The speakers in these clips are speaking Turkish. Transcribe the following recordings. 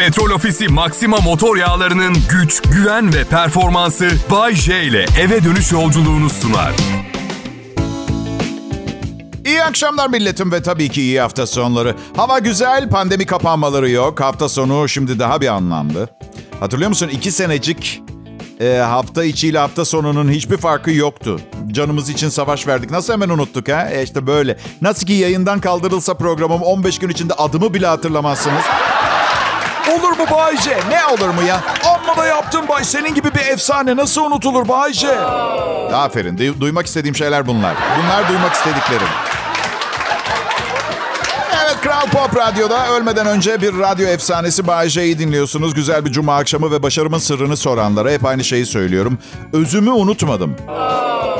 Petrol Ofisi Maxima motor yağlarının güç, güven ve performansı Bay J ile eve dönüş yolculuğunu sunar. İyi akşamlar milletim ve tabii ki iyi hafta sonları. Hava güzel, pandemi kapanmaları yok. Hafta sonu şimdi daha bir anlamlı. Hatırlıyor musun? İki senecik e, hafta içiyle hafta sonunun hiçbir farkı yoktu. Canımız için savaş verdik. Nasıl hemen unuttuk ha? E işte böyle. Nasıl ki yayından kaldırılsa programım 15 gün içinde adımı bile hatırlamazsınız. Olur mu Bayce? Ne olur mu ya? Amma da yaptın Bay. Senin gibi bir efsane nasıl unutulur Bayce? Aferin. Du- duymak istediğim şeyler bunlar. Bunlar duymak istediklerim. Evet Kral Pop Radyo'da ölmeden önce bir radyo efsanesi Bay J'yi dinliyorsunuz. Güzel bir cuma akşamı ve başarımın sırrını soranlara hep aynı şeyi söylüyorum. Özümü unutmadım.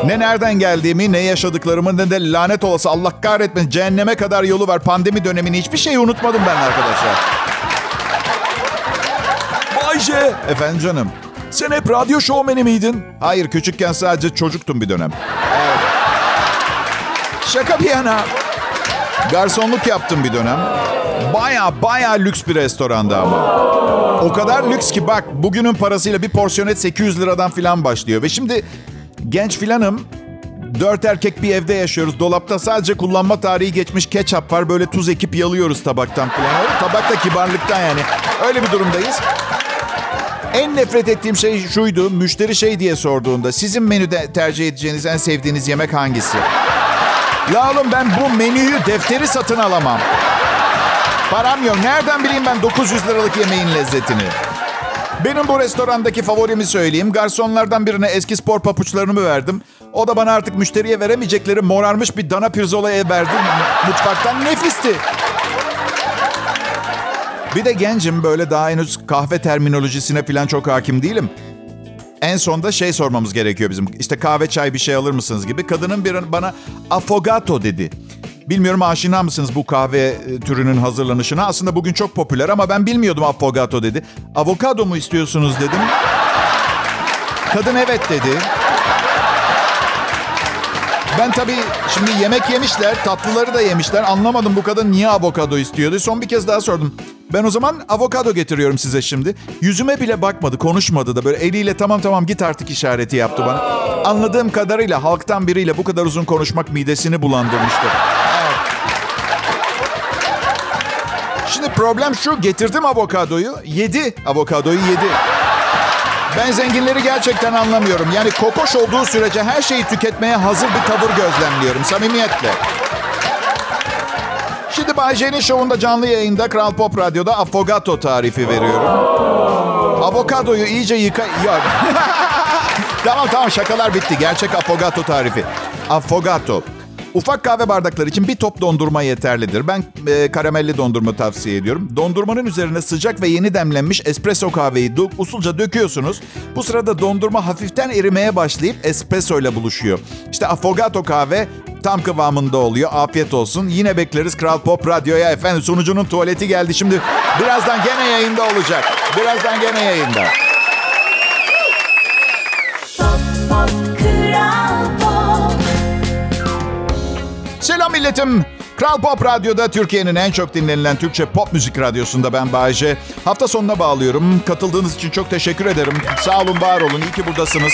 Ne nereden geldiğimi, ne yaşadıklarımı, ne de lanet olası Allah kahretmesin cehenneme kadar yolu var. Pandemi dönemini hiçbir şeyi unutmadım ben arkadaşlar. Bayce. Efendim canım. Sen hep radyo şovmeni miydin? Hayır, küçükken sadece çocuktum bir dönem. Evet. Şaka bir yana. Garsonluk yaptım bir dönem. Baya baya lüks bir restoranda ama. O kadar lüks ki bak bugünün parasıyla bir porsiyonet 800 liradan filan başlıyor. Ve şimdi genç filanım. Dört erkek bir evde yaşıyoruz. Dolapta sadece kullanma tarihi geçmiş ketçap var. Böyle tuz ekip yalıyoruz tabaktan filan. Öyle tabakta kibarlıktan yani. Öyle bir durumdayız. En nefret ettiğim şey şuydu. Müşteri şey diye sorduğunda sizin menüde tercih edeceğiniz en sevdiğiniz yemek hangisi? La oğlum ben bu menüyü defteri satın alamam. Param yok. Nereden bileyim ben 900 liralık yemeğin lezzetini? Benim bu restorandaki favorimi söyleyeyim. Garsonlardan birine eski spor papuçlarımı verdim. O da bana artık müşteriye veremeyecekleri morarmış bir dana pirzolaya verdi. Mutfaktan nefisti. Bir de gencim böyle daha henüz kahve terminolojisine falan çok hakim değilim. En sonda şey sormamız gerekiyor bizim. İşte kahve çay bir şey alır mısınız gibi. Kadının bir bana affogato dedi. Bilmiyorum aşina mısınız bu kahve e, türünün hazırlanışına? Aslında bugün çok popüler ama ben bilmiyordum affogato dedi. Avokado mu istiyorsunuz dedim. Kadın evet dedi. Ben tabii şimdi yemek yemişler, tatlıları da yemişler. Anlamadım bu kadın niye avokado istiyordu. Son bir kez daha sordum. Ben o zaman avokado getiriyorum size şimdi. Yüzüme bile bakmadı, konuşmadı da böyle eliyle tamam tamam git artık işareti yaptı bana. Anladığım kadarıyla halktan biriyle bu kadar uzun konuşmak midesini bulandırmıştı. Şimdi problem şu, getirdim avokadoyu, yedi. Avokadoyu yedi. Ben zenginleri gerçekten anlamıyorum. Yani kokoş olduğu sürece her şeyi tüketmeye hazır bir tavır gözlemliyorum samimiyetle. Şimdi Bay J'nin şovunda canlı yayında Kral Pop Radyo'da affogato tarifi veriyorum. Avokadoyu iyice yıka... Yok. tamam tamam şakalar bitti. Gerçek affogato tarifi. Affogato. Ufak kahve bardakları için bir top dondurma yeterlidir. Ben e, karamelli dondurma tavsiye ediyorum. Dondurmanın üzerine sıcak ve yeni demlenmiş espresso kahveyi dök, usulca döküyorsunuz. Bu sırada dondurma hafiften erimeye başlayıp espresso ile buluşuyor. İşte affogato kahve tam kıvamında oluyor. Afiyet olsun. Yine bekleriz Kral Pop Radyo'ya. Efendim sunucunun tuvaleti geldi. Şimdi birazdan gene yayında olacak. Birazdan gene yayında. Milletim. Kral Pop Radyo'da Türkiye'nin en çok dinlenilen Türkçe pop müzik radyosunda ben Bayece. Hafta sonuna bağlıyorum. Katıldığınız için çok teşekkür ederim. Sağ olun, var olun. İyi ki buradasınız.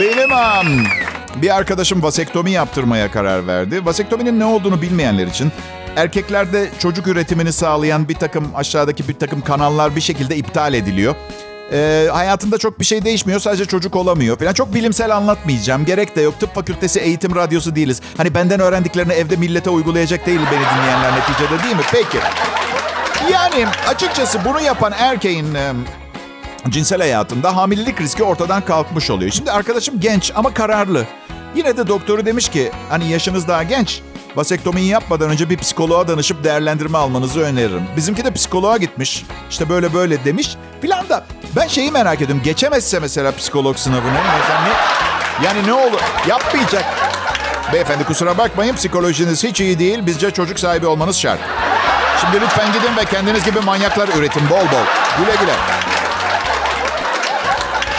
Benim am, bir arkadaşım vasektomi yaptırmaya karar verdi. Vasektominin ne olduğunu bilmeyenler için erkeklerde çocuk üretimini sağlayan bir takım aşağıdaki bir takım kanallar bir şekilde iptal ediliyor. Ee, hayatında çok bir şey değişmiyor. Sadece çocuk olamıyor falan. Çok bilimsel anlatmayacağım. Gerek de yok. Tıp fakültesi eğitim radyosu değiliz. Hani benden öğrendiklerini evde millete uygulayacak değil beni dinleyenler neticede değil mi? Peki. Yani açıkçası bunu yapan erkeğin e, cinsel hayatında hamilelik riski ortadan kalkmış oluyor. Şimdi arkadaşım genç ama kararlı. Yine de doktoru demiş ki hani yaşınız daha genç. Vasektomiyi yapmadan önce bir psikoloğa danışıp değerlendirme almanızı öneririm. Bizimki de psikoloğa gitmiş. İşte böyle böyle demiş. Filan da ben şeyi merak ediyorum. Geçemezse mesela psikolog sınavını. Mesela ne, yani ne olur? Yapmayacak. Beyefendi kusura bakmayın psikolojiniz hiç iyi değil. Bizce çocuk sahibi olmanız şart. Şimdi lütfen gidin ve kendiniz gibi manyaklar üretin bol bol. Güle güle.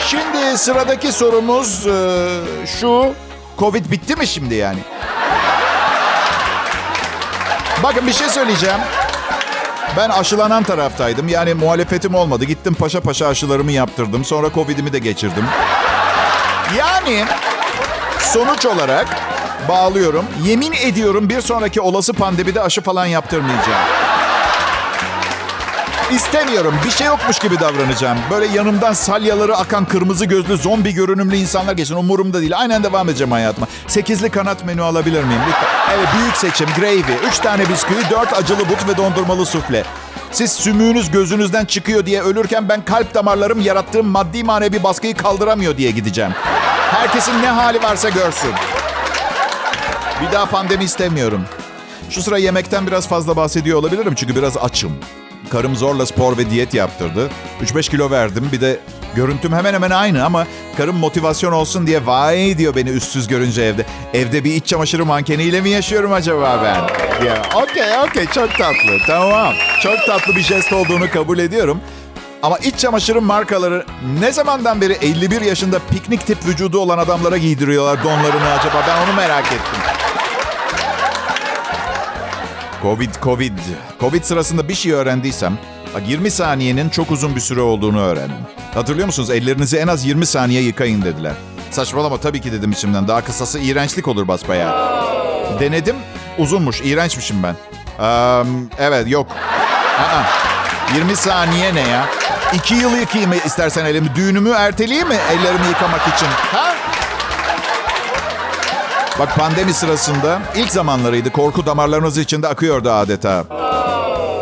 Şimdi sıradaki sorumuz e, şu. Covid bitti mi şimdi yani? Bakın bir şey söyleyeceğim. Ben aşılanan taraftaydım. Yani muhalefetim olmadı. Gittim paşa paşa aşılarımı yaptırdım. Sonra Covid'imi de geçirdim. Yani sonuç olarak bağlıyorum. Yemin ediyorum bir sonraki olası pandemide aşı falan yaptırmayacağım. İstemiyorum. Bir şey yokmuş gibi davranacağım. Böyle yanımdan salyaları akan kırmızı gözlü zombi görünümlü insanlar geçsin. Umurumda değil. Aynen devam edeceğim hayatıma. Sekizli kanat menü alabilir miyim? Evet büyük seçim. Gravy. Üç tane bisküvi, dört acılı but ve dondurmalı sufle. Siz sümüğünüz gözünüzden çıkıyor diye ölürken ben kalp damarlarım yarattığım maddi manevi baskıyı kaldıramıyor diye gideceğim. Herkesin ne hali varsa görsün. Bir daha pandemi istemiyorum. Şu sıra yemekten biraz fazla bahsediyor olabilirim çünkü biraz açım. Karım zorla spor ve diyet yaptırdı. 3-5 kilo verdim. Bir de görüntüm hemen hemen aynı ama karım motivasyon olsun diye vay diyor beni üstsüz görünce evde. Evde bir iç çamaşırı mankeniyle mi yaşıyorum acaba ben? Ya okey okey çok tatlı tamam. Çok tatlı bir jest olduğunu kabul ediyorum. Ama iç çamaşırın markaları ne zamandan beri 51 yaşında piknik tip vücudu olan adamlara giydiriyorlar donlarını acaba? Ben onu merak ettim. Covid, Covid. Covid sırasında bir şey öğrendiysem, bak 20 saniyenin çok uzun bir süre olduğunu öğrendim. Hatırlıyor musunuz? Ellerinizi en az 20 saniye yıkayın dediler. Saçmalama tabii ki dedim içimden. Daha kısası iğrençlik olur basbayağı. Denedim, uzunmuş, iğrençmişim ben. Ee, evet, yok. Aa, 20 saniye ne ya? İki yıl yıkayayım istersen elimi. Düğünümü erteleyeyim mi ellerimi yıkamak için? Ha? Bak pandemi sırasında ilk zamanlarıydı. Korku damarlarımız içinde akıyordu adeta.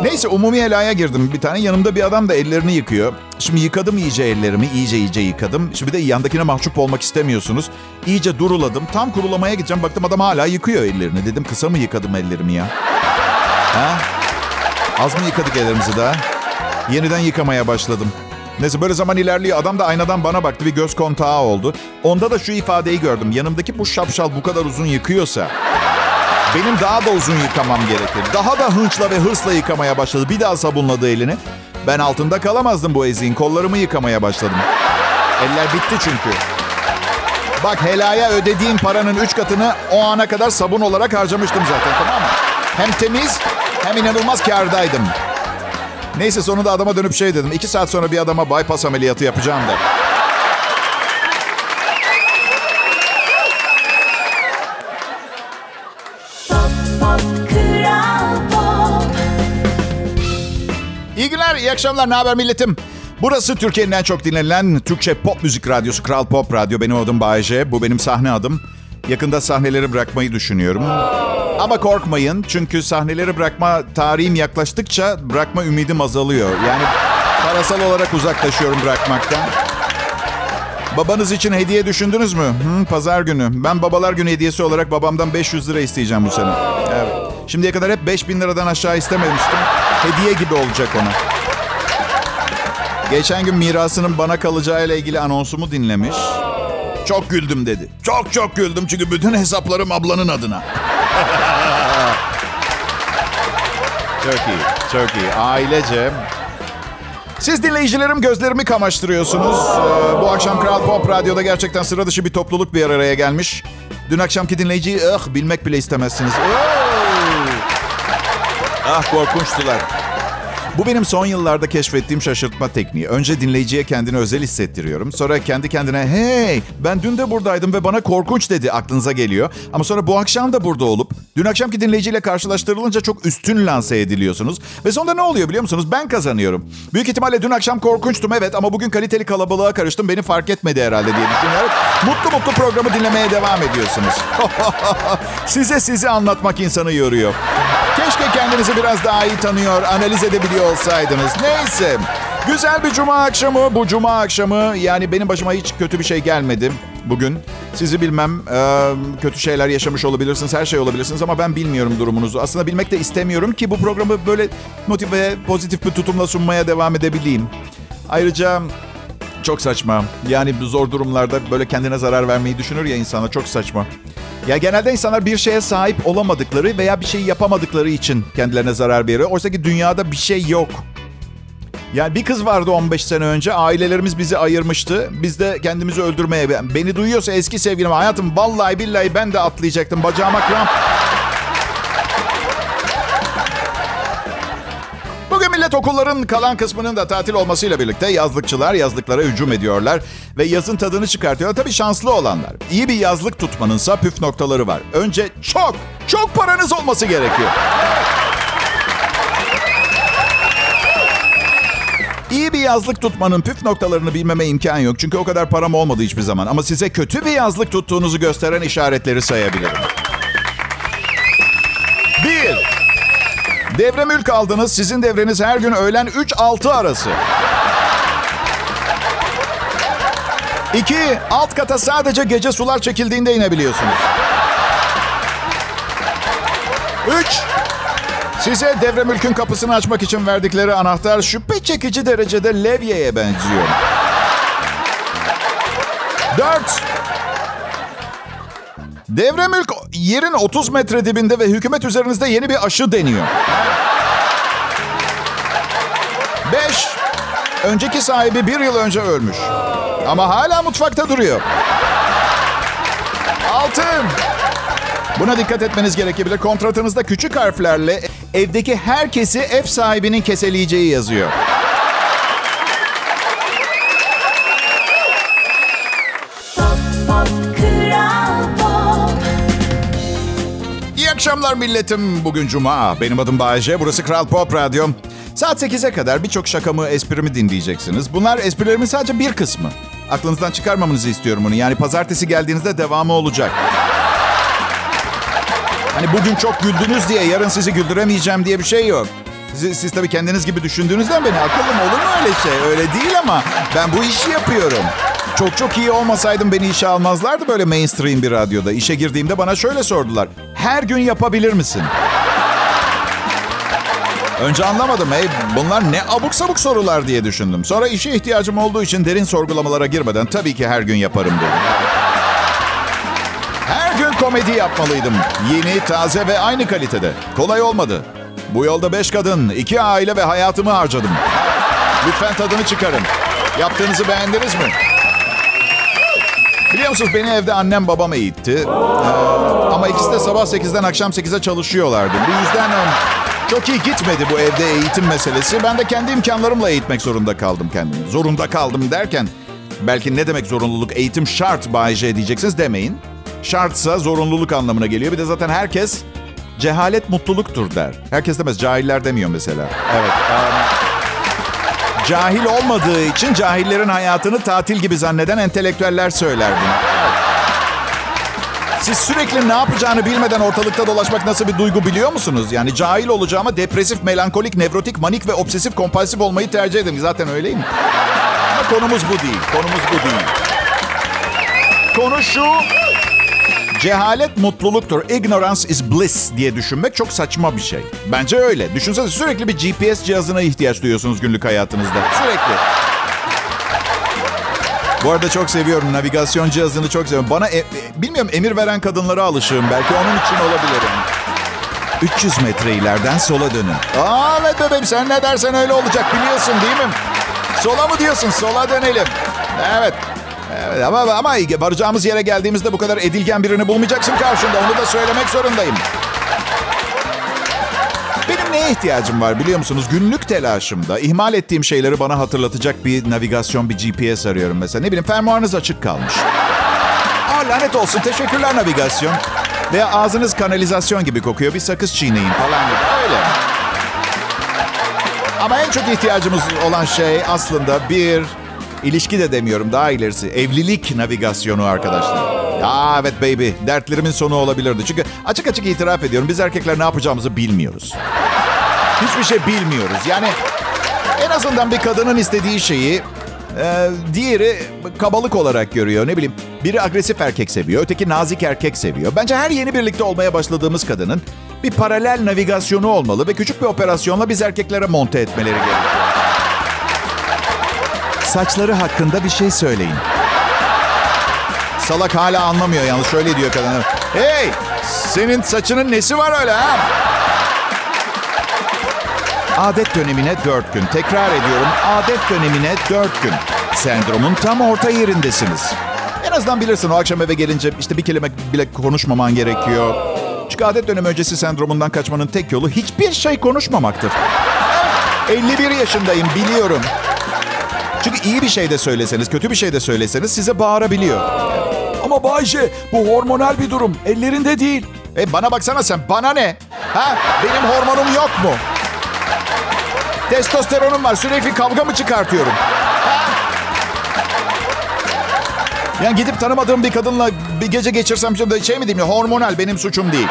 Neyse umumi helaya girdim bir tane. Yanımda bir adam da ellerini yıkıyor. Şimdi yıkadım iyice ellerimi. iyice iyice yıkadım. Şimdi de yandakine mahcup olmak istemiyorsunuz. İyice duruladım. Tam kurulamaya gideceğim. Baktım adam hala yıkıyor ellerini. Dedim kısa mı yıkadım ellerimi ya? Ha? Az mı yıkadık ellerimizi daha? Yeniden yıkamaya başladım. Neyse böyle zaman ilerliyor. Adam da aynadan bana baktı. Bir göz kontağı oldu. Onda da şu ifadeyi gördüm. Yanımdaki bu şapşal bu kadar uzun yıkıyorsa... Benim daha da uzun yıkamam gerekir. Daha da hınçla ve hırsla yıkamaya başladı. Bir daha sabunladı elini. Ben altında kalamazdım bu eziğin. Kollarımı yıkamaya başladım. Eller bitti çünkü. Bak helaya ödediğim paranın üç katını o ana kadar sabun olarak harcamıştım zaten tamam mı? Hem temiz hem inanılmaz kârdaydım. Neyse sonunda adama dönüp şey dedim. İki saat sonra bir adama bypass ameliyatı yapacağım da. İyi günler, iyi akşamlar. Ne haber milletim? Burası Türkiye'nin en çok dinlenilen Türkçe pop müzik radyosu Kral Pop Radyo. Benim adım Bayece. Bu benim sahne adım. Yakında sahneleri bırakmayı düşünüyorum. Ama korkmayın çünkü sahneleri bırakma tarihim yaklaştıkça bırakma ümidim azalıyor. Yani parasal olarak uzaklaşıyorum bırakmaktan. Babanız için hediye düşündünüz mü? Hı, pazar günü. Ben babalar günü hediyesi olarak babamdan 500 lira isteyeceğim bu sene. Evet. Şimdiye kadar hep 5000 liradan aşağı istememiştim. Hediye gibi olacak ona. Geçen gün mirasının bana kalacağıyla ilgili anonsumu dinlemiş. Çok güldüm dedi. Çok çok güldüm çünkü bütün hesaplarım ablanın adına. Çok iyi, çok iyi. Ailece. Siz dinleyicilerim gözlerimi kamaştırıyorsunuz. Ee, bu akşam Kral Pop Radyo'da gerçekten sıra dışı bir topluluk bir araya gelmiş. Dün akşamki dinleyiciyi ıh bilmek bile istemezsiniz. Ah korkunçtular. Bu benim son yıllarda keşfettiğim şaşırtma tekniği. Önce dinleyiciye kendini özel hissettiriyorum. Sonra kendi kendine hey ben dün de buradaydım ve bana korkunç dedi aklınıza geliyor. Ama sonra bu akşam da burada olup dün akşamki dinleyiciyle karşılaştırılınca çok üstün lanse ediliyorsunuz. Ve sonunda ne oluyor biliyor musunuz? Ben kazanıyorum. Büyük ihtimalle dün akşam korkunçtum evet ama bugün kaliteli kalabalığa karıştım. Beni fark etmedi herhalde diye düşünüyorum. Mutlu mutlu programı dinlemeye devam ediyorsunuz. Size sizi anlatmak insanı yoruyor. Keşke kendinizi biraz daha iyi tanıyor, analiz edebiliyor olsaydınız. Neyse. Güzel bir cuma akşamı. Bu cuma akşamı yani benim başıma hiç kötü bir şey gelmedi bugün. Sizi bilmem, kötü şeyler yaşamış olabilirsiniz, her şey olabilirsiniz ama ben bilmiyorum durumunuzu. Aslında bilmek de istemiyorum ki bu programı böyle motive, pozitif bir tutumla sunmaya devam edebileyim. Ayrıca çok saçma. Yani zor durumlarda böyle kendine zarar vermeyi düşünür ya insana çok saçma. Ya genelde insanlar bir şeye sahip olamadıkları veya bir şey yapamadıkları için kendilerine zarar veriyor. Oysa ki dünyada bir şey yok. Yani bir kız vardı 15 sene önce. Ailelerimiz bizi ayırmıştı. Biz de kendimizi öldürmeye... Beni duyuyorsa eski sevgilim hayatım vallahi billahi ben de atlayacaktım. Bacağıma kramp. Millet okulların kalan kısmının da tatil olmasıyla birlikte yazlıkçılar yazlıklara hücum ediyorlar ve yazın tadını çıkartıyorlar. Tabii şanslı olanlar. İyi bir yazlık tutmanınsa püf noktaları var. Önce çok, çok paranız olması gerekiyor. İyi bir yazlık tutmanın püf noktalarını bilmeme imkan yok. Çünkü o kadar param olmadı hiçbir zaman. Ama size kötü bir yazlık tuttuğunuzu gösteren işaretleri sayabilirim. Devre mülk aldınız. Sizin devreniz her gün öğlen 3-6 arası. İki, alt kata sadece gece sular çekildiğinde inebiliyorsunuz. Üç, size devre mülkün kapısını açmak için verdikleri anahtar şüphe çekici derecede levyeye benziyor. Dört. Devre mülk yerin 30 metre dibinde ve hükümet üzerinizde yeni bir aşı deniyor. Beş. Önceki sahibi bir yıl önce ölmüş. Ama hala mutfakta duruyor. Altı. Buna dikkat etmeniz gerekebilir. Kontratınızda küçük harflerle evdeki herkesi ev sahibinin keseleyeceği yazıyor. Milletim. Bugün Cuma. Benim adım Bayece. Burası Kral Pop Radyo. Saat 8'e kadar birçok şakamı, esprimi dinleyeceksiniz. Bunlar esprilerimin sadece bir kısmı. Aklınızdan çıkarmamanızı istiyorum bunu. Yani pazartesi geldiğinizde devamı olacak. Hani bugün çok güldünüz diye yarın sizi güldüremeyeceğim diye bir şey yok. Siz, siz tabii kendiniz gibi düşündüğünüzden beni akıllım olur mu öyle şey? Öyle değil ama ben bu işi yapıyorum. Çok çok iyi olmasaydım beni işe almazlardı böyle mainstream bir radyoda. İşe girdiğimde bana şöyle sordular. Her gün yapabilir misin? Önce anlamadım. Hey, bunlar ne abuk sabuk sorular diye düşündüm. Sonra işe ihtiyacım olduğu için derin sorgulamalara girmeden tabii ki her gün yaparım dedim. Her gün komedi yapmalıydım. Yeni, taze ve aynı kalitede. Kolay olmadı. Bu yolda beş kadın, iki aile ve hayatımı harcadım. Lütfen tadını çıkarın. Yaptığınızı beğendiniz mi? Biliyor musunuz beni evde annem babam eğitti. Ee, ama ikisi de sabah 8'den akşam 8'e çalışıyorlardı. Bu yüzden çok iyi gitmedi bu evde eğitim meselesi. Ben de kendi imkanlarımla eğitmek zorunda kaldım kendimi. Zorunda kaldım derken belki ne demek zorunluluk? Eğitim şart Bay J diyeceksiniz demeyin. Şartsa zorunluluk anlamına geliyor. Bir de zaten herkes cehalet mutluluktur der. Herkes demez. Cahiller demiyor mesela. Evet. Um, cahil olmadığı için cahillerin hayatını tatil gibi zanneden entelektüeller söyler bunu. Siz sürekli ne yapacağını bilmeden ortalıkta dolaşmak nasıl bir duygu biliyor musunuz? Yani cahil olacağıma depresif, melankolik, nevrotik, manik ve obsesif kompulsif olmayı tercih ederim. Zaten öyleyim. Ama konumuz bu değil. Konumuz bu değil. Konu şu. Cehalet mutluluktur. Ignorance is bliss diye düşünmek çok saçma bir şey. Bence öyle. Düşünsenize sürekli bir GPS cihazına ihtiyaç duyuyorsunuz günlük hayatınızda. Sürekli. Bu arada çok seviyorum. Navigasyon cihazını çok seviyorum. Bana e, e, bilmiyorum emir veren kadınlara alışığım. Belki onun için olabilirim. 300 metre ileriden sola dönün. Aa evet bebeğim sen ne dersen öyle olacak biliyorsun değil mi? Sola mı diyorsun? Sola dönelim. Evet. Evet ama, ama varacağımız yere geldiğimizde bu kadar edilgen birini bulmayacaksın karşında. Onu da söylemek zorundayım. Benim neye ihtiyacım var biliyor musunuz? Günlük telaşımda ihmal ettiğim şeyleri bana hatırlatacak bir navigasyon, bir GPS arıyorum mesela. Ne bileyim fermuarınız açık kalmış. Aa lanet olsun teşekkürler navigasyon. Veya ağzınız kanalizasyon gibi kokuyor bir sakız çiğneyin falan gibi. Öyle. Ama en çok ihtiyacımız olan şey aslında bir ilişki de demiyorum daha ilerisi. Evlilik navigasyonu arkadaşlar. Aa evet baby. Dertlerimin sonu olabilirdi. Çünkü açık açık itiraf ediyorum. Biz erkekler ne yapacağımızı bilmiyoruz. Hiçbir şey bilmiyoruz. Yani en azından bir kadının istediği şeyi e, diğeri kabalık olarak görüyor. Ne bileyim biri agresif erkek seviyor, öteki nazik erkek seviyor. Bence her yeni birlikte olmaya başladığımız kadının bir paralel navigasyonu olmalı ve küçük bir operasyonla biz erkeklere monte etmeleri gerekiyor. Saçları hakkında bir şey söyleyin. Salak hala anlamıyor yalnız. Şöyle diyor kadın. Hey! Senin saçının nesi var öyle ha? Adet dönemine dört gün. Tekrar ediyorum. Adet dönemine dört gün. Sendromun tam orta yerindesiniz. En azından bilirsin o akşam eve gelince işte bir kelime bile konuşmaman gerekiyor. Çünkü adet dönemi öncesi sendromundan kaçmanın tek yolu hiçbir şey konuşmamaktır. 51 yaşındayım biliyorum. Çünkü iyi bir şey de söyleseniz, kötü bir şey de söyleseniz size bağırabiliyor. Ama Bayce bu hormonal bir durum. Ellerinde değil. E bana baksana sen, bana ne? Ha? Benim hormonum yok mu? Testosteronum var, sürekli kavga mı çıkartıyorum? Yani gidip tanımadığım bir kadınla bir gece geçirsem şey mi diyeyim ya hormonal benim suçum değil.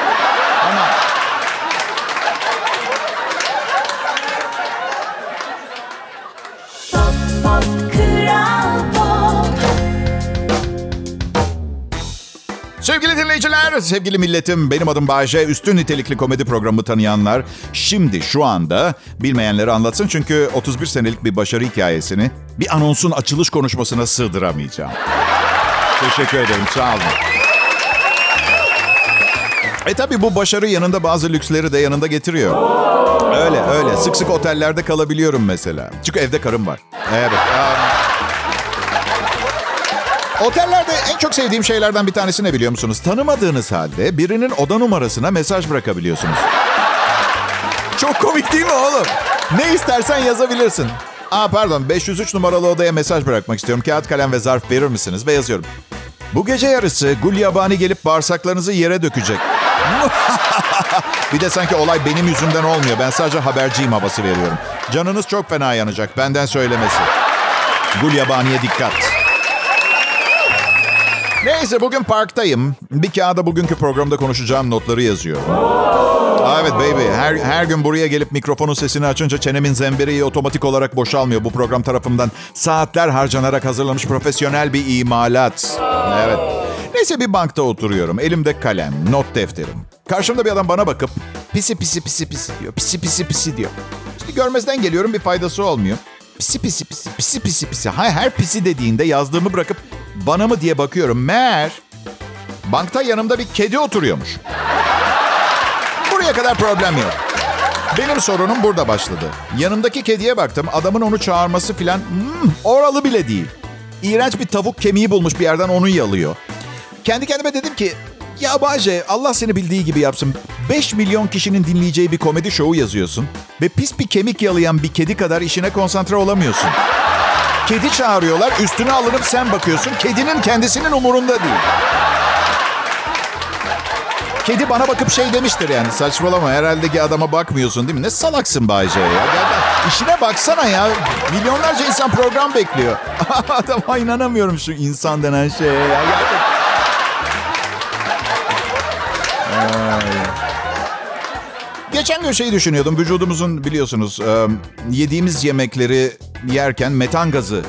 Dinleyiciler, sevgili milletim, benim adım Bayece. Üstün nitelikli komedi programı tanıyanlar şimdi şu anda bilmeyenleri anlatsın. Çünkü 31 senelik bir başarı hikayesini bir anonsun açılış konuşmasına sığdıramayacağım. Teşekkür ederim, sağ olun. E tabi bu başarı yanında bazı lüksleri de yanında getiriyor. Öyle öyle. Sık sık otellerde kalabiliyorum mesela. Çünkü evde karım var. Evet. Um... Otellerde en çok sevdiğim şeylerden bir tanesi ne biliyor musunuz? Tanımadığınız halde birinin oda numarasına mesaj bırakabiliyorsunuz. Çok komik değil mi oğlum? Ne istersen yazabilirsin. Aa pardon 503 numaralı odaya mesaj bırakmak istiyorum. Kağıt kalem ve zarf verir misiniz? Ve yazıyorum. Bu gece yarısı Gulyabani gelip bağırsaklarınızı yere dökecek. bir de sanki olay benim yüzümden olmuyor. Ben sadece haberciyim havası veriyorum. Canınız çok fena yanacak. Benden söylemesi. Gulyabani'ye dikkat. Neyse bugün parktayım. Bir kağıda bugünkü programda konuşacağım notları yazıyor. Aa, evet baby. Her, her gün buraya gelip mikrofonun sesini açınca çenemin zembereği otomatik olarak boşalmıyor. Bu program tarafından saatler harcanarak hazırlanmış profesyonel bir imalat. Evet. Neyse bir bankta oturuyorum. Elimde kalem, not defterim. Karşımda bir adam bana bakıp pisi pisi pisi pisi diyor. Pisi pisi pisi diyor. İşte görmezden geliyorum bir faydası olmuyor. Pisi pisi pisi pisi pisi pisi. Hayır her pisi dediğinde yazdığımı bırakıp bana mı diye bakıyorum. Meğer bankta yanımda bir kedi oturuyormuş. Buraya kadar problem yok. Benim sorunum burada başladı. Yanımdaki kediye baktım. Adamın onu çağırması filan hmm, oralı bile değil. İğrenç bir tavuk kemiği bulmuş bir yerden onu yalıyor. Kendi kendime dedim ki ya Bahçe Allah seni bildiği gibi yapsın. 5 milyon kişinin dinleyeceği bir komedi şovu yazıyorsun. Ve pis bir kemik yalayan bir kedi kadar işine konsantre olamıyorsun. Kedi çağırıyorlar, üstüne alınıp sen bakıyorsun. Kedinin kendisinin umurunda değil. Kedi bana bakıp şey demiştir yani saçmalama herhalde ki adama bakmıyorsun değil mi? Ne salaksın Bayce ya. Gel. İşine baksana ya. Milyonlarca insan program bekliyor. Adama inanamıyorum şu insan denen şeye ya. Gerçekten. Geçen gün şeyi düşünüyordum. Vücudumuzun biliyorsunuz yediğimiz yemekleri yerken metan gazı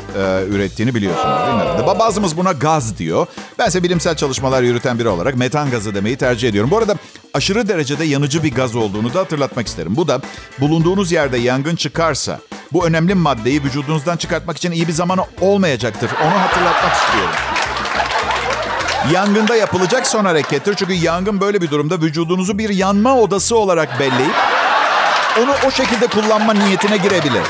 ürettiğini biliyorsunuz değil mi? Bazımız buna gaz diyor. Bense bilimsel çalışmalar yürüten biri olarak metan gazı demeyi tercih ediyorum. Bu arada aşırı derecede yanıcı bir gaz olduğunu da hatırlatmak isterim. Bu da bulunduğunuz yerde yangın çıkarsa bu önemli maddeyi vücudunuzdan çıkartmak için iyi bir zamanı olmayacaktır. Onu hatırlatmak istiyorum. Yangında yapılacak son harekettir. Çünkü yangın böyle bir durumda vücudunuzu bir yanma odası olarak belleyip onu o şekilde kullanma niyetine girebilir.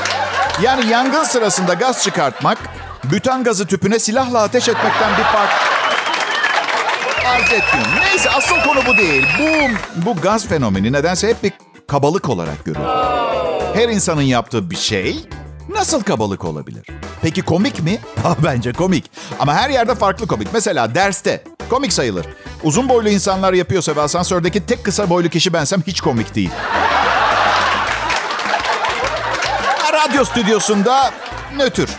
Yani yangın sırasında gaz çıkartmak, bütan gazı tüpüne silahla ateş etmekten bir fark arz etmiyor. Neyse asıl konu bu değil. Bu, bu gaz fenomeni nedense hep bir kabalık olarak görülür. Her insanın yaptığı bir şey nasıl kabalık olabilir? Peki komik mi? Bence komik. Ama her yerde farklı komik. Mesela derste komik sayılır. Uzun boylu insanlar yapıyorsa ve asansördeki tek kısa boylu kişi bensem hiç komik değil. Radyo stüdyosunda nötr.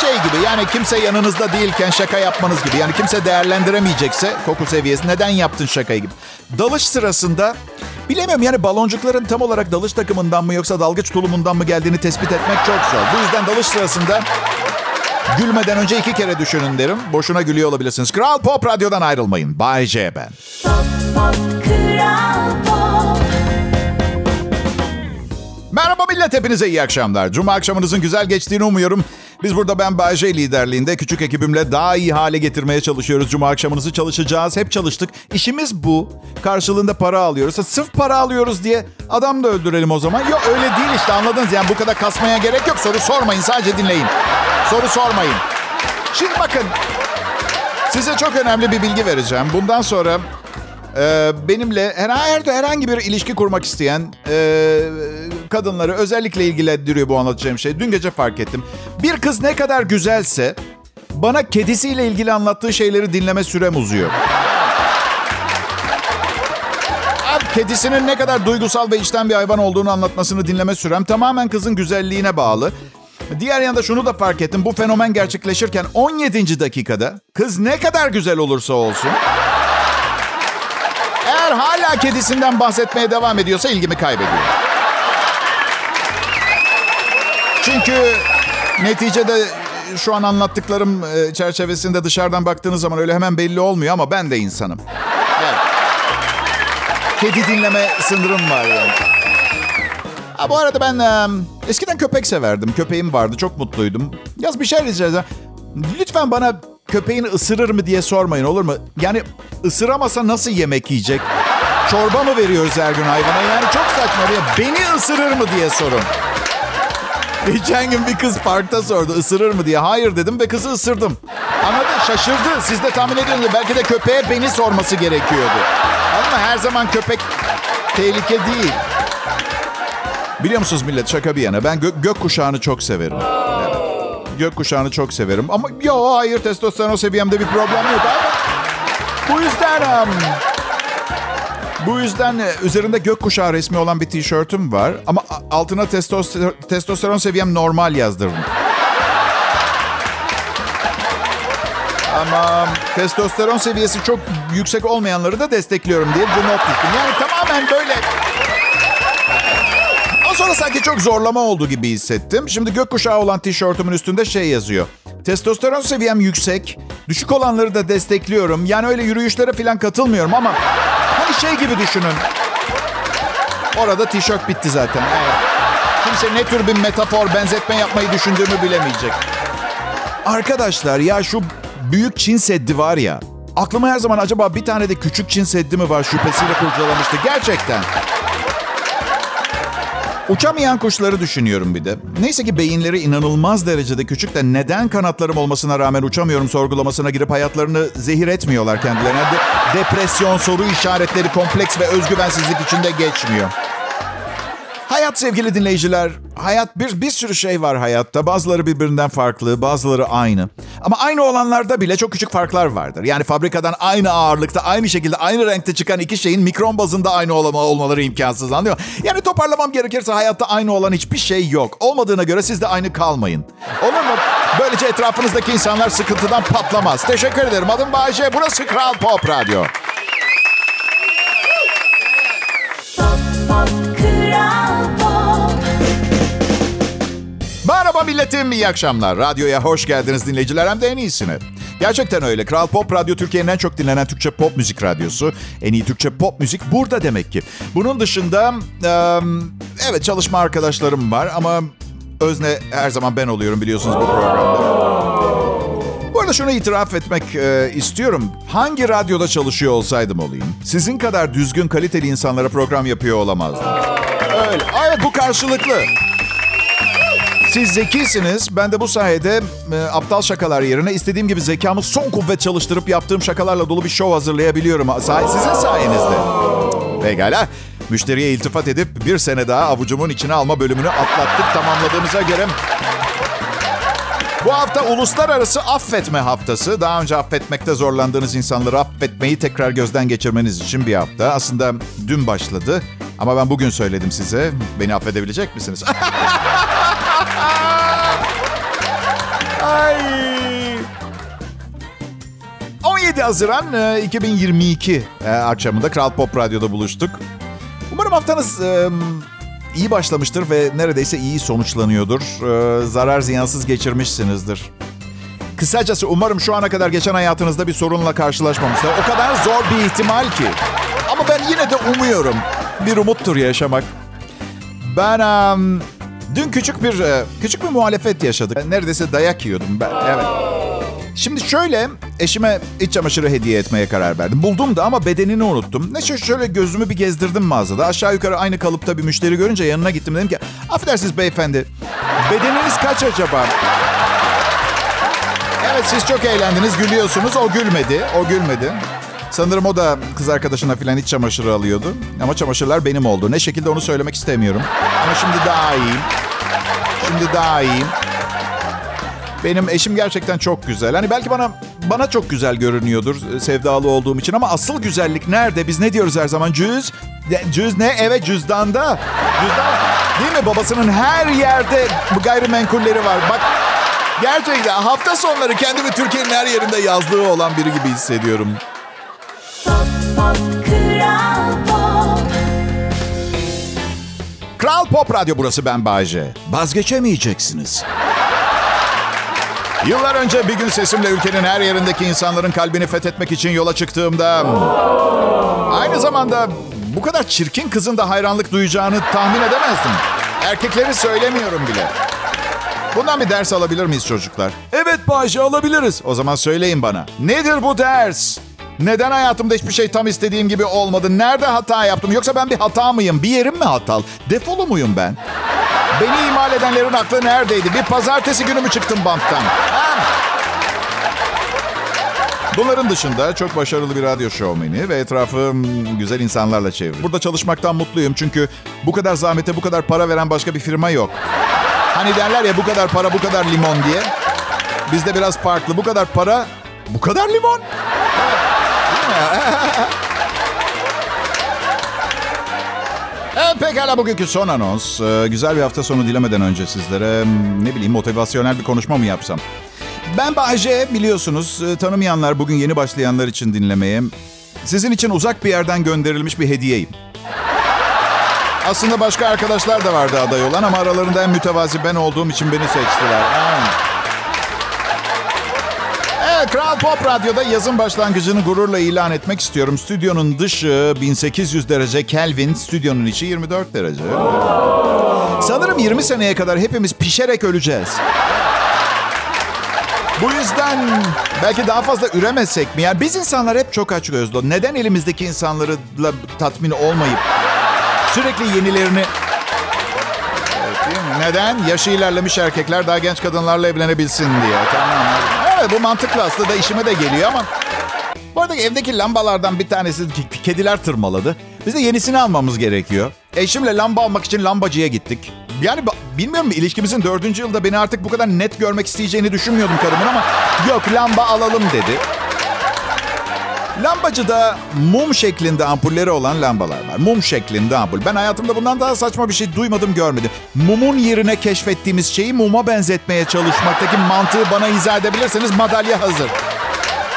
Şey gibi yani kimse yanınızda değilken şaka yapmanız gibi. Yani kimse değerlendiremeyecekse koku seviyesi neden yaptın şakayı gibi. Dalış sırasında Bilemiyorum yani baloncukların tam olarak dalış takımından mı yoksa dalgıç tulumundan mı geldiğini tespit etmek çok zor. Bu yüzden dalış sırasında gülmeden önce iki kere düşünün derim. Boşuna gülüyor olabilirsiniz. Kral Pop Radyo'dan ayrılmayın. Bay J ben. Pop, pop, pop. Merhaba millet, hepinize iyi akşamlar. Cuma akşamınızın güzel geçtiğini umuyorum. Biz burada ben Bayece liderliğinde küçük ekibimle daha iyi hale getirmeye çalışıyoruz. Cuma akşamınızı çalışacağız. Hep çalıştık. İşimiz bu. Karşılığında para alıyoruz. Sırf para alıyoruz diye adam da öldürelim o zaman. Yok öyle değil işte anladınız. Yani bu kadar kasmaya gerek yok. Soru sormayın sadece dinleyin. Soru sormayın. Şimdi bakın. Size çok önemli bir bilgi vereceğim. Bundan sonra e, benimle herhangi, herhangi bir ilişki kurmak isteyen e, kadınları özellikle ilgilendiriyor bu anlatacağım şey. Dün gece fark ettim. Bir kız ne kadar güzelse bana kedisiyle ilgili anlattığı şeyleri dinleme sürem uzuyor. Abi kedisinin ne kadar duygusal ve içten bir hayvan olduğunu anlatmasını dinleme sürem tamamen kızın güzelliğine bağlı. Diğer yanda şunu da fark ettim. Bu fenomen gerçekleşirken 17. dakikada kız ne kadar güzel olursa olsun eğer hala kedisinden bahsetmeye devam ediyorsa ilgimi kaybediyor. Çünkü neticede şu an anlattıklarım e, çerçevesinde dışarıdan baktığınız zaman öyle hemen belli olmuyor ama ben de insanım. Kedi dinleme sınırım var yani. Ha, bu arada ben e, eskiden köpek severdim. Köpeğim vardı. Çok mutluydum. Yaz bir şey rica. Lütfen bana köpeğin ısırır mı diye sormayın olur mu? Yani ısıramasa nasıl yemek yiyecek? Çorba mı veriyoruz her gün hayvana? Yani çok saçma. Ya. Beni ısırır mı diye sorun. Geçen gün bir kız parkta sordu ısırır mı diye. Hayır dedim ve kızı ısırdım. Anladın? Şaşırdı. Siz de tahmin ediyorsunuz. Belki de köpeğe beni sorması gerekiyordu. Ama her zaman köpek tehlike değil. Biliyor musunuz millet şaka bir yana ben gö- gökkuşağını çok severim. Evet. Gökkuşağını çok severim. Ama yo hayır testosteron seviyemde bir problem yok ama bu yüzden um, bu yüzden e, üzerinde gökkuşağı resmi olan bir tişörtüm var ama altına testosteron, testosteron seviyem normal yazdırdım. Ama testosteron seviyesi çok yüksek olmayanları da destekliyorum diye bir not tuttum. Yani tamamen böyle o sonra sanki çok zorlama oldu gibi hissettim. Şimdi gökkuşağı olan tişörtümün üstünde şey yazıyor. Testosteron seviyem yüksek. Düşük olanları da destekliyorum. Yani öyle yürüyüşlere falan katılmıyorum ama hani şey gibi düşünün. Orada tişört bitti zaten. Evet. Kimse ne tür bir metafor, benzetme yapmayı düşündüğümü bilemeyecek. Arkadaşlar ya şu büyük Çin Seddi var ya. Aklıma her zaman acaba bir tane de küçük Çin Seddi mi var şüphesiyle kurcalamıştı. Gerçekten. Uçamayan kuşları düşünüyorum bir de. Neyse ki beyinleri inanılmaz derecede küçük de neden kanatlarım olmasına rağmen uçamıyorum sorgulamasına girip hayatlarını zehir etmiyorlar kendilerine. De- depresyon, soru işaretleri, kompleks ve özgüvensizlik içinde geçmiyor. Hayat sevgili dinleyiciler, hayat bir bir sürü şey var hayatta. Bazıları birbirinden farklı, bazıları aynı. Ama aynı olanlarda bile çok küçük farklar vardır. Yani fabrikadan aynı ağırlıkta, aynı şekilde, aynı renkte çıkan iki şeyin mikron bazında aynı olma, olmaları imkansız anlıyor? Yani toparlamam gerekirse hayatta aynı olan hiçbir şey yok. Olmadığına göre siz de aynı kalmayın. Olur mu? Böylece etrafınızdaki insanlar sıkıntıdan patlamaz. Teşekkür ederim. Adım Bayece. Burası Kral Pop Radyo. Merhaba milletim, iyi akşamlar. Radyoya hoş geldiniz dinleyiciler hem de en iyisini. Gerçekten öyle. Kral Pop Radyo Türkiye'nin en çok dinlenen Türkçe pop müzik radyosu. En iyi Türkçe pop müzik burada demek ki. Bunun dışında evet çalışma arkadaşlarım var ama özne her zaman ben oluyorum biliyorsunuz bu programda. Bu arada şunu itiraf etmek e, istiyorum. Hangi radyoda çalışıyor olsaydım olayım, sizin kadar düzgün kaliteli insanlara program yapıyor olamazdım. Öyle. Evet bu karşılıklı. Siz zekisiniz. Ben de bu sayede e, aptal şakalar yerine istediğim gibi zekamı son kuvvet çalıştırıp yaptığım şakalarla dolu bir show hazırlayabiliyorum. Say- Sizin sayenizde. Pekala. Müşteriye iltifat edip bir sene daha avucumun içine alma bölümünü atlattık tamamladığımıza göre. Bu hafta uluslararası affetme haftası. Daha önce affetmekte zorlandığınız insanları affetmeyi tekrar gözden geçirmeniz için bir hafta. Aslında dün başladı ama ben bugün söyledim size. Beni affedebilecek misiniz? 17 Haziran e, 2022 e, akşamında Kral Pop Radyo'da buluştuk. Umarım haftanız e, iyi başlamıştır ve neredeyse iyi sonuçlanıyordur. E, zarar ziyansız geçirmişsinizdir. Kısacası umarım şu ana kadar geçen hayatınızda bir sorunla karşılaşmamışsınız. O kadar zor bir ihtimal ki. Ama ben yine de umuyorum. Bir umuttur yaşamak. Ben em, dün küçük bir e, küçük bir muhalefet yaşadık. Neredeyse dayak yiyordum ben. Evet. Şimdi şöyle eşime iç çamaşırı hediye etmeye karar verdim. Buldum da ama bedenini unuttum. Ne şöyle, gözümü bir gezdirdim mağazada. Aşağı yukarı aynı kalıpta bir müşteri görünce yanına gittim. Dedim ki affedersiniz beyefendi. Bedeniniz kaç acaba? Evet siz çok eğlendiniz, gülüyorsunuz. O gülmedi, o gülmedi. Sanırım o da kız arkadaşına falan iç çamaşırı alıyordu. Ama çamaşırlar benim oldu. Ne şekilde onu söylemek istemiyorum. Ama şimdi daha iyiyim. Şimdi daha iyiyim. Benim eşim gerçekten çok güzel. Hani belki bana bana çok güzel görünüyordur e, sevdalı olduğum için ama asıl güzellik nerede? Biz ne diyoruz her zaman? Cüz. Cüz ne? Evet cüzdanda. Cüzdan. Değil mi? Babasının her yerde bu gayrimenkulleri var. Bak gerçekten hafta sonları kendimi Türkiye'nin her yerinde yazlığı olan biri gibi hissediyorum. Kral Pop. Kral Pop Radyo burası ben Bayce. Vazgeçemeyeceksiniz. Yıllar önce bir gün sesimle ülkenin her yerindeki insanların kalbini fethetmek için yola çıktığımda... Aynı zamanda bu kadar çirkin kızın da hayranlık duyacağını tahmin edemezdim. Erkekleri söylemiyorum bile. Bundan bir ders alabilir miyiz çocuklar? Evet Bayce alabiliriz. O zaman söyleyin bana. Nedir bu ders? Neden hayatımda hiçbir şey tam istediğim gibi olmadı? Nerede hata yaptım? Yoksa ben bir hata mıyım? Bir yerim mi hatalı? Defolu muyum ben? Beni imal edenlerin aklı neredeydi? Bir pazartesi günü mü çıktım banktan? Ha? Bunların dışında çok başarılı bir radyo şovmeni ve etrafı hmm, güzel insanlarla çevrili. Burada çalışmaktan mutluyum çünkü bu kadar zahmete bu kadar para veren başka bir firma yok. Hani derler ya bu kadar para bu kadar limon diye. Bizde biraz farklı. Bu kadar para bu kadar limon. Evet, pekala bugünkü son anons. Ee, güzel bir hafta sonu dilemeden önce sizlere ne bileyim motivasyonel bir konuşma mı yapsam? Ben Bahçe biliyorsunuz e, tanımayanlar bugün yeni başlayanlar için dinlemeye. Sizin için uzak bir yerden gönderilmiş bir hediyeyim. Aslında başka arkadaşlar da vardı aday olan ama aralarında en mütevazi ben olduğum için beni seçtiler. Ha. Kral Pop Radyo'da yazın başlangıcını gururla ilan etmek istiyorum. Stüdyonun dışı 1800 derece Kelvin, stüdyonun içi 24 derece. Sanırım 20 seneye kadar hepimiz pişerek öleceğiz. Bu yüzden belki daha fazla üremesek mi? Yani biz insanlar hep çok aç gözlü. Neden elimizdeki insanlarla tatmin olmayıp sürekli yenilerini... Evet? Neden? Yaşı ilerlemiş erkekler daha genç kadınlarla evlenebilsin diye. Tamam. Evet bu mantıklı aslında işime de geliyor ama... Bu arada evdeki lambalardan bir tanesi kediler tırmaladı. Biz de yenisini almamız gerekiyor. Eşimle lamba almak için lambacıya gittik. Yani bilmiyorum ilişkimizin dördüncü yılda beni artık bu kadar net görmek isteyeceğini düşünmüyordum karımın ama... Yok lamba alalım dedi. Lambacıda mum şeklinde ampulleri olan lambalar var. Mum şeklinde ampul. Ben hayatımda bundan daha saçma bir şey duymadım görmedim. Mumun yerine keşfettiğimiz şeyi muma benzetmeye çalışmaktaki mantığı bana izah edebilirseniz madalya hazır.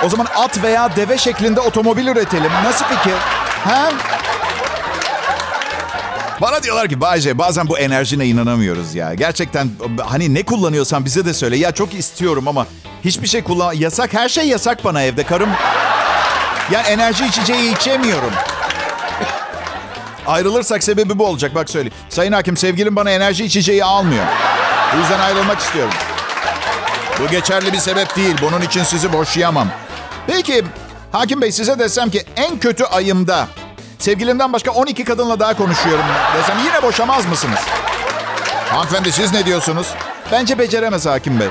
O zaman at veya deve şeklinde otomobil üretelim. Nasıl fikir? Ha? Bana diyorlar ki Bayce bazen bu enerjine inanamıyoruz ya. Gerçekten hani ne kullanıyorsan bize de söyle. Ya çok istiyorum ama hiçbir şey kullan... Yasak her şey yasak bana evde. Karım yani enerji içeceği içemiyorum. Ayrılırsak sebebi bu olacak bak söyle. Sayın Hakim sevgilim bana enerji içeceği almıyor. Bu yüzden ayrılmak istiyorum. Bu geçerli bir sebep değil. Bunun için sizi boşayamam. Peki Hakim Bey size desem ki en kötü ayımda sevgilimden başka 12 kadınla daha konuşuyorum desem yine boşamaz mısınız? Hanımefendi siz ne diyorsunuz? Bence beceremez Hakim Bey.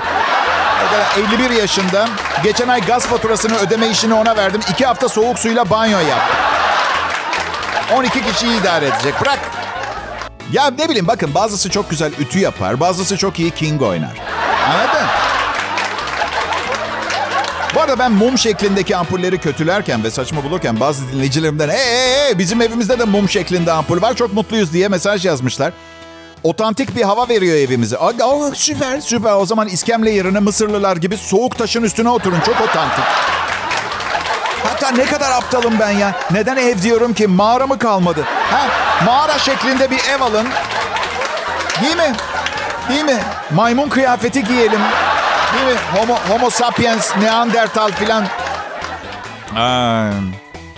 O kadar 51 yaşında. Geçen ay gaz faturasını ödeme işini ona verdim. İki hafta soğuk suyla banyo yaptı. 12 kişiyi idare edecek. Bırak. Ya ne bileyim bakın bazısı çok güzel ütü yapar. Bazısı çok iyi king oynar. Anladın? Bu arada ben mum şeklindeki ampulleri kötülerken ve saçma bulurken bazı dinleyicilerimden hey, hey, bizim evimizde de mum şeklinde ampul var çok mutluyuz diye mesaj yazmışlar. Otantik bir hava veriyor evimize. Aa, aa, süper süper. O zaman iskemle yerine Mısırlılar gibi soğuk taşın üstüne oturun. Çok otantik. Hatta ne kadar aptalım ben ya. Neden ev diyorum ki mağara mı kalmadı? Ha, mağara şeklinde bir ev alın. Değil mi? Değil mi? Maymun kıyafeti giyelim. Değil mi? Homo, homo sapiens, Neandertal filan. Aa,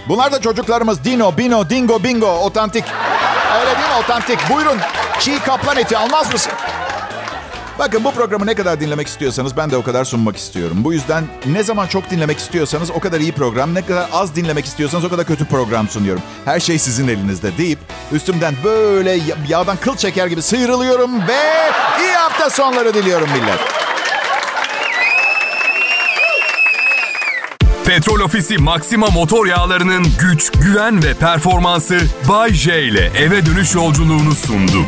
Bunlar da çocuklarımız. Dino, Bino, Dingo, Bingo. Otantik. Öyle değil mi? Otantik. Buyurun. Çiğ kaplan eti almaz mısın? Bakın bu programı ne kadar dinlemek istiyorsanız ben de o kadar sunmak istiyorum. Bu yüzden ne zaman çok dinlemek istiyorsanız o kadar iyi program, ne kadar az dinlemek istiyorsanız o kadar kötü program sunuyorum. Her şey sizin elinizde deyip üstümden böyle ya- yağdan kıl çeker gibi sıyrılıyorum ve iyi hafta sonları diliyorum millet. Petrol Ofisi Maxima motor yağlarının güç, güven ve performansı Bay J ile eve dönüş yolculuğunu sundu.